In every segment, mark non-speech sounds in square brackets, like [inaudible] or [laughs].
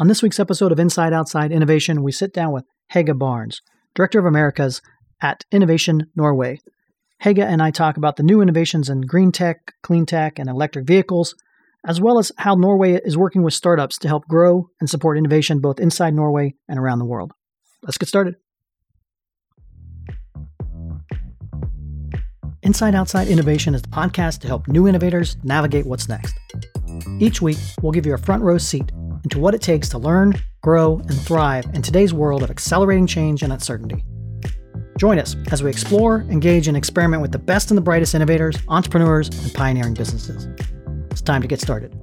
On this week's episode of Inside Outside Innovation, we sit down with Hege Barnes, Director of Americas at Innovation Norway. Hege and I talk about the new innovations in green tech, clean tech, and electric vehicles, as well as how Norway is working with startups to help grow and support innovation both inside Norway and around the world. Let's get started. Inside Outside Innovation is the podcast to help new innovators navigate what's next. Each week, we'll give you a front row seat into what it takes to learn, grow, and thrive in today's world of accelerating change and uncertainty. Join us as we explore, engage, and experiment with the best and the brightest innovators, entrepreneurs, and pioneering businesses. It's time to get started.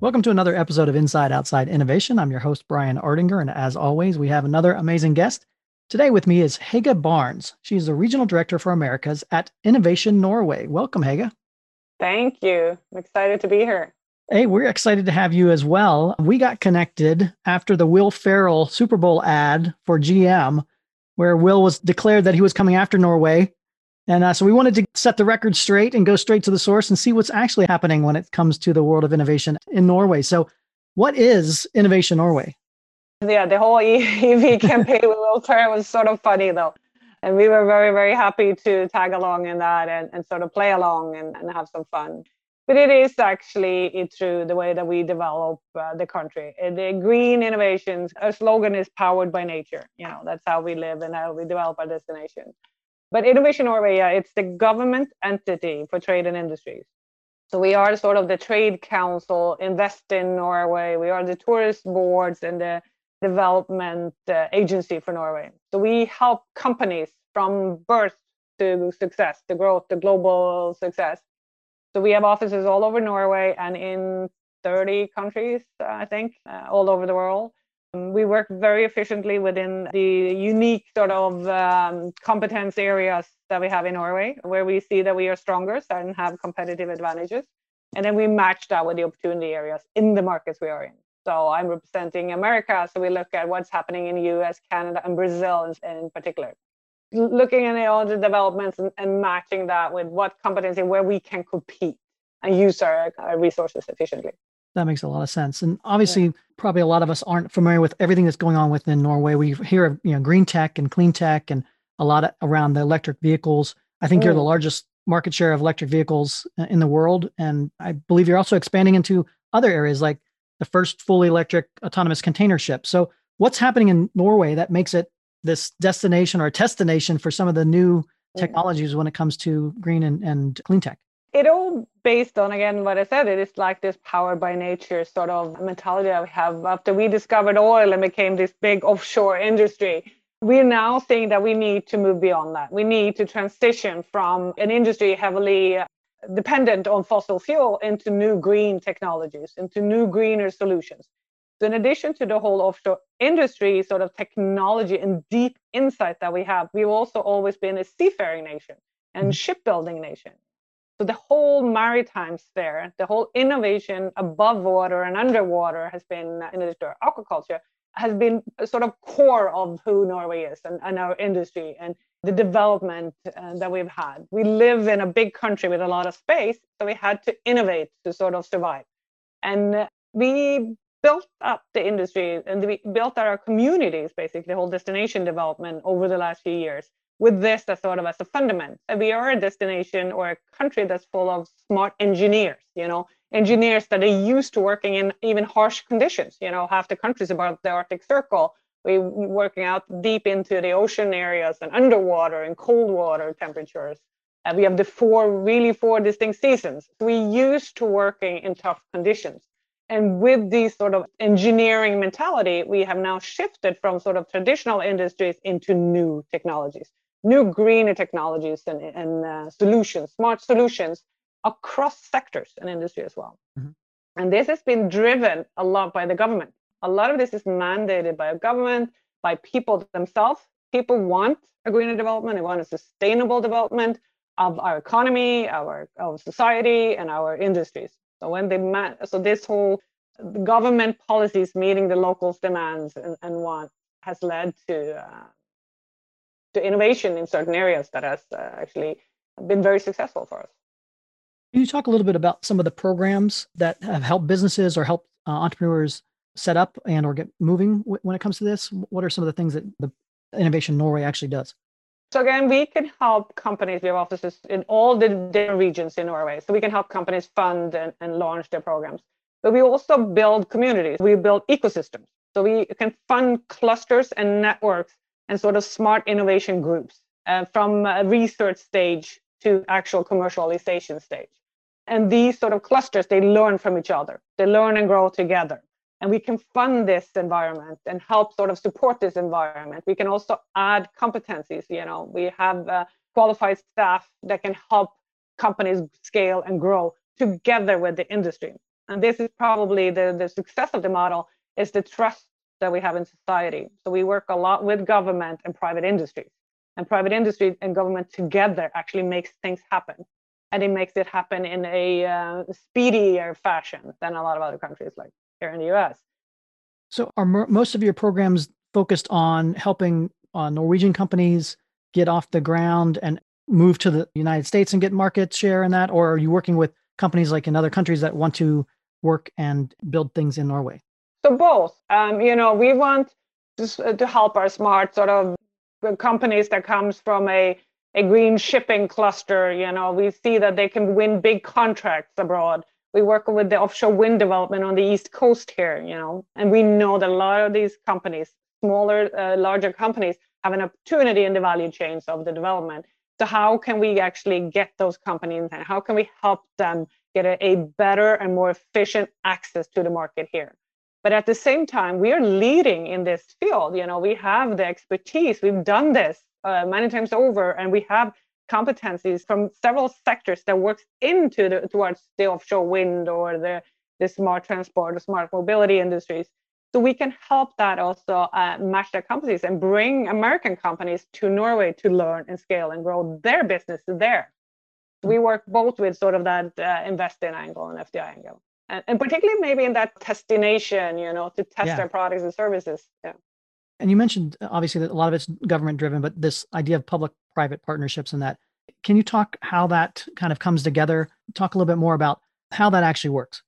Welcome to another episode of Inside Outside Innovation. I'm your host, Brian Ardinger, and as always, we have another amazing guest. Today with me is Hege Barnes. She's the Regional Director for Americas at Innovation Norway. Welcome, Hege. Thank you. I'm excited to be here. Hey, we're excited to have you as well. We got connected after the Will Ferrell Super Bowl ad for GM, where Will was declared that he was coming after Norway. And uh, so we wanted to set the record straight and go straight to the source and see what's actually happening when it comes to the world of innovation in Norway. So, what is Innovation Norway? Yeah, the whole EV [laughs] campaign with Will Ferrell was sort of funny though. And we were very, very happy to tag along in that and, and sort of play along and, and have some fun. But it is actually through the way that we develop uh, the country. The green innovations, our slogan is powered by nature. You know, that's how we live and how we develop our destination. But Innovation Norway, yeah, it's the government entity for trade and industries. So we are sort of the trade council, Invest in Norway. We are the tourist boards and the development uh, agency for Norway. So we help companies from birth to success, to growth, to global success. So we have offices all over Norway and in 30 countries, I think, uh, all over the world. Um, we work very efficiently within the unique sort of um, competence areas that we have in Norway, where we see that we are stronger and have competitive advantages. And then we match that with the opportunity areas in the markets we are in. So I'm representing America. So we look at what's happening in US, Canada, and Brazil in, in particular. Looking at all the developments and, and, matching that with what competency where we can compete and use our, our resources efficiently. That makes a lot of sense. And obviously, yeah. probably a lot of us aren't familiar with everything that's going on within Norway. We hear of you know green tech and clean tech and a lot of, around the electric vehicles. I think mm. you're the mm. largest market share of electric vehicles uh, in the world. And I believe you're also expanding into other areas like the first fully electric autonomous container ship. So, what's happening in Norway that makes it this destination or a destination for some of the new mm. technologies when it comes to green and, and clean tech? It all based on again what I said. It is like this power by nature sort of mentality that we have after we discovered oil and became this big offshore industry. We're now saying that we need to move beyond that. We need to transition from an industry heavily dependent on fossil fuel into new green technologies, into new greener solutions. So in addition to the whole offshore industry sort of technology and deep insight that we have, we've also always been a seafaring nation and mm-hmm. shipbuilding nation. So the whole maritime sphere, the whole innovation above water and underwater has been, in addition to aquaculture, has been sort of core of who Norway is and, and our industry. And the development uh, that we've had. We live in a big country with a lot of space, so we had to innovate to sort of survive. And uh, we built up the industry and we built our communities, basically, the whole destination development over the last few years with this as sort of as a fundament. We are a destination or a country that's full of smart engineers, you know, engineers that are used to working in even harsh conditions. You know, half the countries about the Arctic Circle we're working out deep into the ocean areas and underwater and cold water temperatures. And we have the four, really four distinct seasons. So we used to working in tough conditions. And with this sort of engineering mentality, we have now shifted from sort of traditional industries into new technologies, new greener technologies and, and uh, solutions, smart solutions across sectors and industry as well. Mm-hmm. And this has been driven a lot by the government a lot of this is mandated by a government, by people themselves. People want a greener development, they want a sustainable development of our economy, our, our society, and our industries. So when they man- so this whole government policies meeting the locals' demands and, and want has led to uh, to innovation in certain areas that has uh, actually been very successful for us. Can you talk a little bit about some of the programs that have helped businesses or helped uh, entrepreneurs set up and or get moving w- when it comes to this? What are some of the things that the Innovation Norway actually does? So again, we can help companies. We have offices in all the different regions in Norway, so we can help companies fund and, and launch their programs. But we also build communities. We build ecosystems. So we can fund clusters and networks and sort of smart innovation groups uh, from research stage to actual commercialization stage. And these sort of clusters, they learn from each other. They learn and grow together. And we can fund this environment and help sort of support this environment. We can also add competencies. You know, we have uh, qualified staff that can help companies scale and grow together with the industry. And this is probably the, the success of the model is the trust that we have in society. So we work a lot with government and private industries. And private industry and government together actually makes things happen. And it makes it happen in a uh, speedier fashion than a lot of other countries like here in the US. So are most of your programs focused on helping uh, Norwegian companies get off the ground and move to the United States and get market share in that? Or are you working with companies like in other countries that want to work and build things in Norway? So both. Um, you know, we want to, to help our smart sort of companies that comes from a a green shipping cluster. You know, we see that they can win big contracts abroad. We work with the offshore wind development on the east coast here. You know, and we know that a lot of these companies, smaller, uh, larger companies, have an opportunity in the value chains of the development. So how can we actually get those companies and how can we help them get a, a better and more efficient access to the market here? But at the same time, we are leading in this field. You know, we have the expertise. We've done this uh, many times over, and we have competencies from several sectors that works into the towards the offshore wind or the the smart transport, the smart mobility industries. So we can help that also uh, match their companies and bring American companies to Norway to learn and scale and grow their business there. We work both with sort of that uh, invest in angle and FDI angle and, and particularly maybe in that destination, you know, to test yeah. their products and services. Yeah. And you mentioned obviously that a lot of it's government driven, but this idea of public private partnerships and that. Can you talk how that kind of comes together? Talk a little bit more about how that actually works.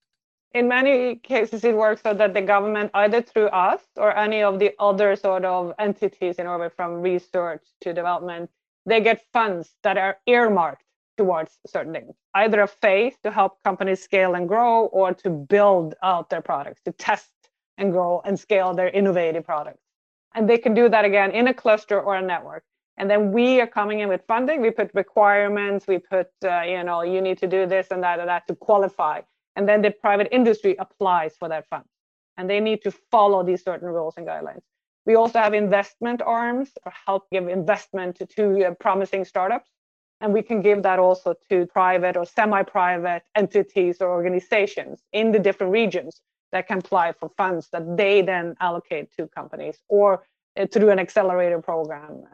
In many cases, it works so that the government, either through us or any of the other sort of entities in orbit from research to development, they get funds that are earmarked towards certain things, either a phase to help companies scale and grow or to build out their products, to test and grow and scale their innovative products. And they can do that again in a cluster or a network. And then we are coming in with funding. We put requirements. We put, uh, you know, you need to do this and that and that to qualify. And then the private industry applies for that fund. And they need to follow these certain rules and guidelines. We also have investment arms to help give investment to, to uh, promising startups. And we can give that also to private or semi private entities or organizations in the different regions that can apply for funds that they then allocate to companies or uh, do an accelerator program.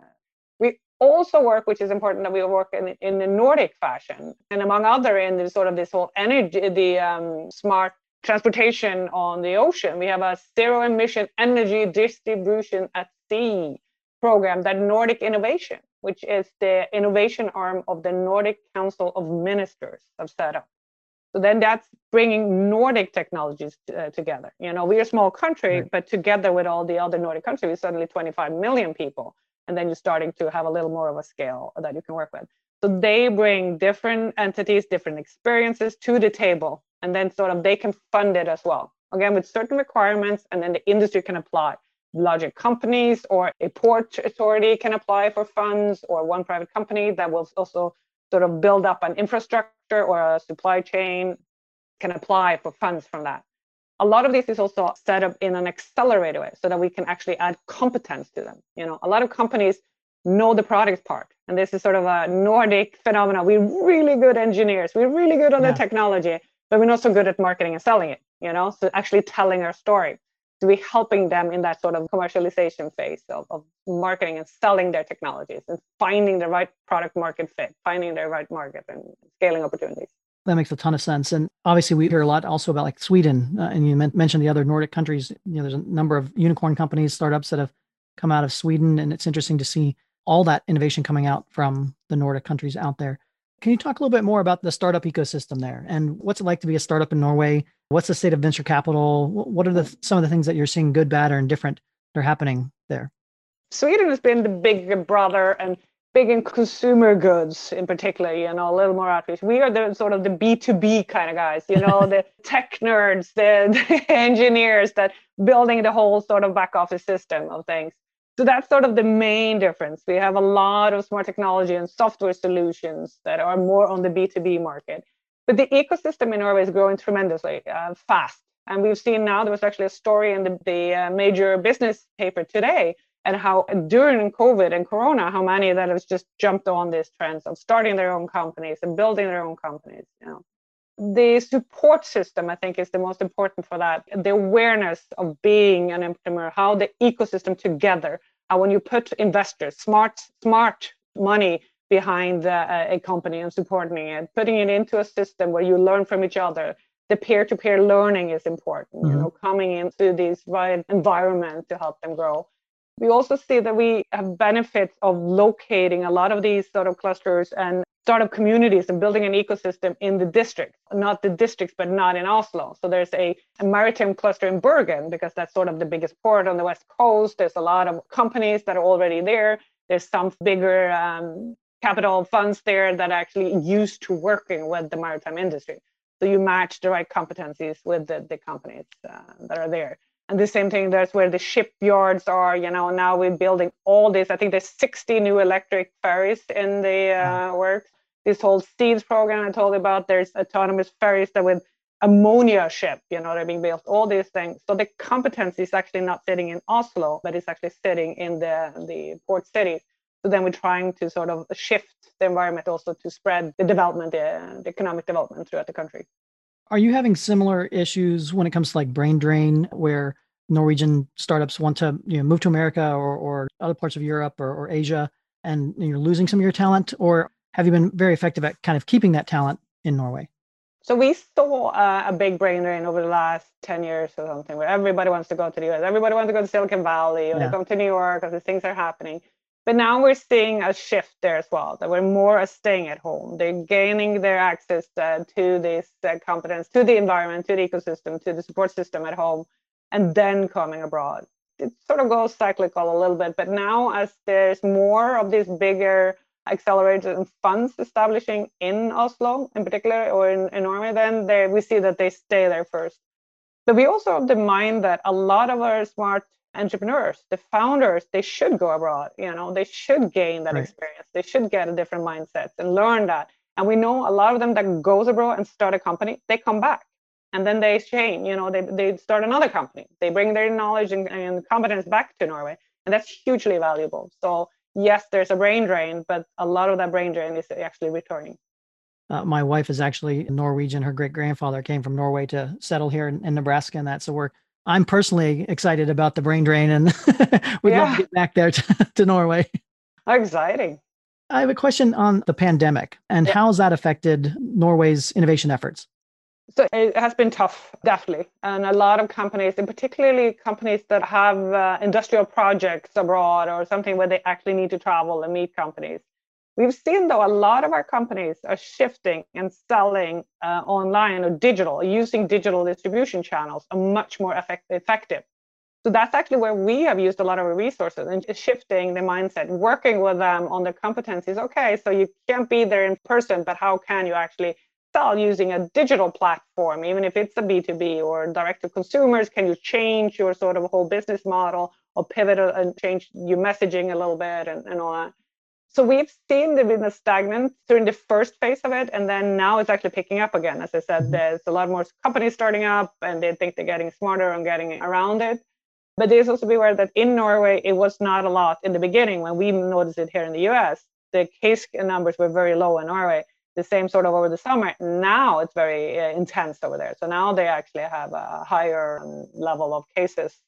We also work, which is important, that we work in, in the Nordic fashion, and among other in the sort of this whole energy, the um, smart transportation on the ocean. We have a zero emission energy distribution at sea program, that Nordic Innovation, which is the innovation arm of the Nordic Council of Ministers have set up. So then that's bringing Nordic technologies uh, together. You know, we're a small country, right. but together with all the other Nordic countries, we're suddenly 25 million people. And then you're starting to have a little more of a scale that you can work with. So they bring different entities, different experiences to the table, and then sort of they can fund it as well. Again, with certain requirements, and then the industry can apply larger companies or a port authority can apply for funds or one private company that will also sort of build up an infrastructure or a supply chain can apply for funds from that. A lot of this is also set up in an accelerated way so that we can actually add competence to them. You know, a lot of companies know the product part. And this is sort of a Nordic phenomenon. We're really good engineers. We're really good on yeah. the technology, but we're not so good at marketing and selling it, you know, so actually telling our story to be helping them in that sort of commercialization phase of, of marketing and selling their technologies and finding the right product market fit, finding the right market and scaling opportunities. That makes a ton of sense. And obviously, we hear a lot also about like Sweden, uh, and you mentioned the other Nordic countries. You know, there's a number of unicorn companies, startups that have come out of Sweden, and it's interesting to see all that innovation coming out from the Nordic countries out there. Can you talk a little bit more about the startup ecosystem there and what's it like to be a startup in Norway? What's the state of venture capital? What are the some of the things that you're seeing good, bad, or indifferent that are happening there? Sweden has been the big brother and big in consumer goods in particular, you know, a little more outreach. We are the sort of the B2B kind of guys, you know, [laughs] the tech nerds, the, the [laughs] engineers that building the whole sort of back office system of things. So that's sort of the main difference. We have a lot of smart technology and software solutions that are more on the B2B market. But the ecosystem in Norway is growing tremendously uh, fast. And we've seen now there was actually a story in the, the uh, major business paper today and how during COVID and Corona, how many that have just jumped on these trends of starting their own companies and building their own companies. You know, the support system I think is the most important for that. The awareness of being an entrepreneur, how the ecosystem together, how when you put investors, smart, smart money behind uh, a company and supporting it, putting it into a system where you learn from each other. The peer-to-peer learning is important. Mm-hmm. You know, coming into these right environment to help them grow we also see that we have benefits of locating a lot of these sort of clusters and startup communities and building an ecosystem in the district, not the districts, but not in Oslo. So there's a, a, maritime cluster in Bergen because that's sort of the biggest port on the west coast. There's a lot of companies that are already there. There's some bigger um, capital funds there that are actually used to working with the maritime industry. So you match the right competencies with the, the companies uh, that are there and the same thing that's where the shipyards are you know now we're building all this. I think there's 60 new electric ferries in the uh, works. This whole ZEEDS program i told you about there's autonomous ferries that with ammonia ship you know they're being built all these things. So the competence is actually not sitting in oslo but it's actually sitting in the the port cities so then we're trying to sort of shift the environment also to spread the development uh, the economic development throughout the country are you having similar issues when it comes to like brain drain, where Norwegian startups want to you know move to America or, or other parts of Europe or, or Asia, and you're losing some of your talent, or have you been very effective at kind of keeping that talent in Norway? So we saw uh, a big brain drain over the last 10 years or something where everybody wants to go to the US. Everybody wants to go to Silicon Valley or yeah. come to New York because these things are happening. But now we're seeing a shift there as well, that we're more staying at home. They're gaining their access uh, to this uh, competence, to the environment, to the ecosystem, to the support system at home, and then coming abroad. It sort of goes cyclical a little bit, but now as there's more of these bigger accelerators and funds establishing in Oslo in particular or in, in Norway, then they, we see that they stay there first. But we also have the mind that a lot of our smart entrepreneurs, the founders, they should go abroad. You know, they should gain that right. experience. They should get a different mindset and learn that. And we know a lot of them that goes abroad and start a company, they come back and then they change. You know, they they start another company. They bring their knowledge and, and competence back to Norway, and that's hugely valuable. So yes, there's a brain drain, but a lot of that brain drain is actually returning. Uh, my wife is actually Norwegian. Her great grandfather came from Norway to settle here in, in Nebraska, and that. So we're I'm personally excited about the brain drain and [laughs] we'd yeah. love to get back there to, [laughs] to Norway. Exciting. I have a question on the pandemic and yeah. how has that affected Norway's innovation efforts? So it has been tough, definitely. And a lot of companies, and particularly companies that have uh, industrial projects abroad or something where they actually need to travel and meet companies, We've seen though a lot of our companies are shifting and selling uh, online or digital, using digital distribution channels are much more effect- effective. So that's actually where we have used a lot of our resources and shifting the mindset, working with them on their competencies. Okay, so you can't be there in person, but how can you actually sell using a digital platform, even if it's a B2B or direct to consumers? Can you change your sort of whole business model or pivot and change your messaging a little bit and, and all that? So we've seen the business stagnant during the first phase of it, and then now it's actually picking up again. As I said, mm-hmm. there's a lot more companies starting up, and they think they're getting smarter and getting around it. But there's also be aware that in Norway, it was not a lot in the beginning when we noticed it here in the US. The case numbers were very low in Norway. The same sort of over the summer. Now it's very uh, intense over there. So now they actually have a higher um, level of cases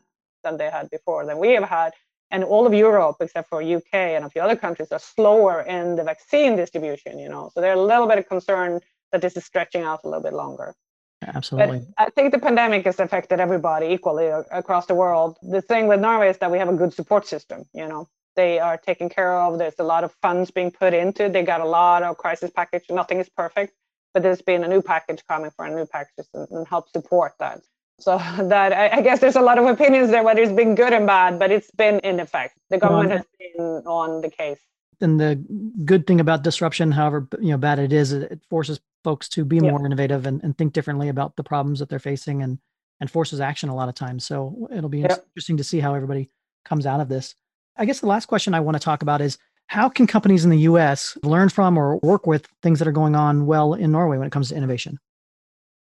than they had before, than we have had and all of Europe, except for UK and a few other countries, are slower in the vaccine distribution. You know, so they're a little bit concerned that this is stretching out a little bit longer. Absolutely. But I think the pandemic has affected everybody equally uh, across the world. The thing with Norway is that we have a good support system. You know, they are taken care of. There's a lot of funds being put into. They got a lot of crisis package. Nothing is perfect, but there's been a new package coming for a new package and, and help support that. So [laughs] that I, I, guess there's a lot of opinions there whether it's been good and bad, but it's been in effect. The government has been on the case. And the good thing about disruption, however you know bad it is, it forces folks to be yeah. more innovative and, and think differently about the problems that they're facing and and forces action a lot of times. So it'll be yeah. interesting to see how everybody comes out of this. I guess the last question I want to talk about is how can companies in the US learn from or work with things that are going on well in Norway when it comes to innovation?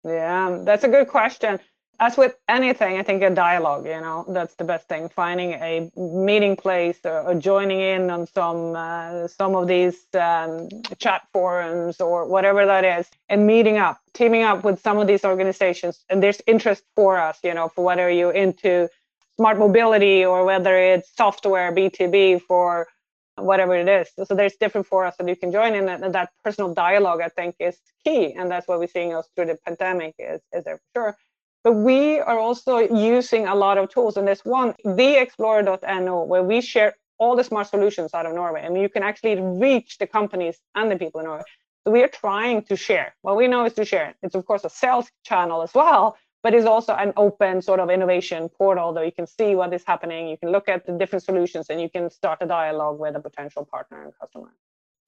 Yeah, that's a good question as with anything, I think a dialogue, you know, that's the best thing. Finding a meeting place or, or joining in on some uh, some of these um, chat forums or whatever that is, and meeting up, teaming up with some of these organizations. And there's interest for us, you know, for whether you're into smart mobility or whether it's software B2B for whatever it is. So there's different for us that you can join in, and that personal dialogue, I think, is key, and that's what we're seeing us through the pandemic is is there for sure but we are also using a lot of tools. And there's one, theexplorer.no, where we share all the smart solutions out of Norway. I mean, you can actually reach the companies and the people in Norway. So we are trying to share. What we know is to share. It's, of course, a sales channel as well, but it's also an open sort of innovation portal that you can see what is happening. You can look at the different solutions and you can start a dialogue with a potential partner and customer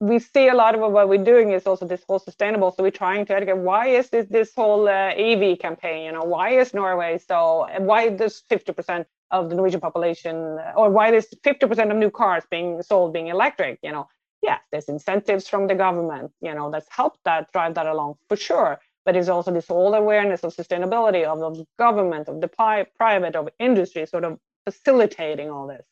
we see a lot of what we're doing is also this whole sustainable. So we're trying to educate why is this this whole uh, EV campaign? You know, why is Norway so? Why does 50% of the Norwegian population, or why is 50% of new cars being sold being electric? You know, yes, there's incentives from the government. You know, that's helped that drive that along for sure. But it's also this whole awareness of sustainability of the government, of the private, of industry, sort of facilitating all this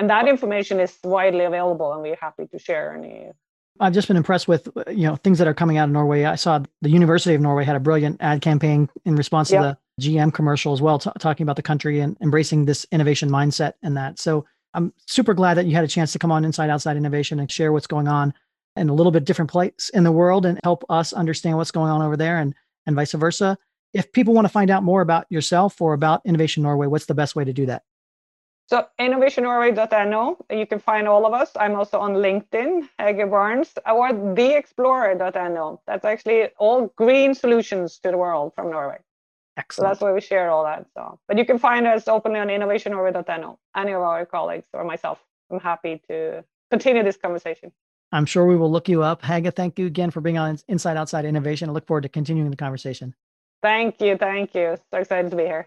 and that information is widely available and we're happy to share any I've just been impressed with you know things that are coming out of Norway. I saw the University of Norway had a brilliant ad campaign in response yep. to the GM commercial as well, t- talking about the country and embracing this innovation mindset and that. So I'm super glad that you had a chance to come on Inside Outside Innovation and share what's going on in a little bit different place in the world and help us understand what's going on over there and and vice versa. If people want to find out more about yourself or about Innovation Norway, what's the best way to do that? So innovationnorway.no, you can find all of us. I'm also on LinkedIn, Hege Barnes, or theexplorer.no. That's actually all green solutions to the world from Norway. Excellent. So that's where we share all that. So, but you can find us openly on innovationnorway.no. Any of our colleagues or myself. I'm happy to continue this conversation. I'm sure we will look you up. Hege, thank you again for being on Inside Outside Innovation. I look forward to continuing the conversation. Thank you. Thank you. So excited to be here.